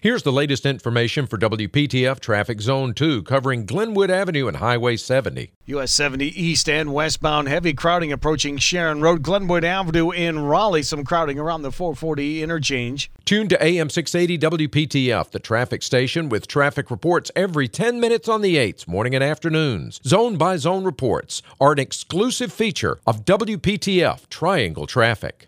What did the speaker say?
Here's the latest information for WPTF Traffic Zone 2 covering Glenwood Avenue and Highway 70. US 70 east and westbound heavy crowding approaching Sharon Road, Glenwood Avenue in Raleigh. Some crowding around the 440 interchange. Tune to AM 680 WPTF, the traffic station with traffic reports every 10 minutes on the 8th morning and afternoons. Zone by zone reports are an exclusive feature of WPTF Triangle Traffic.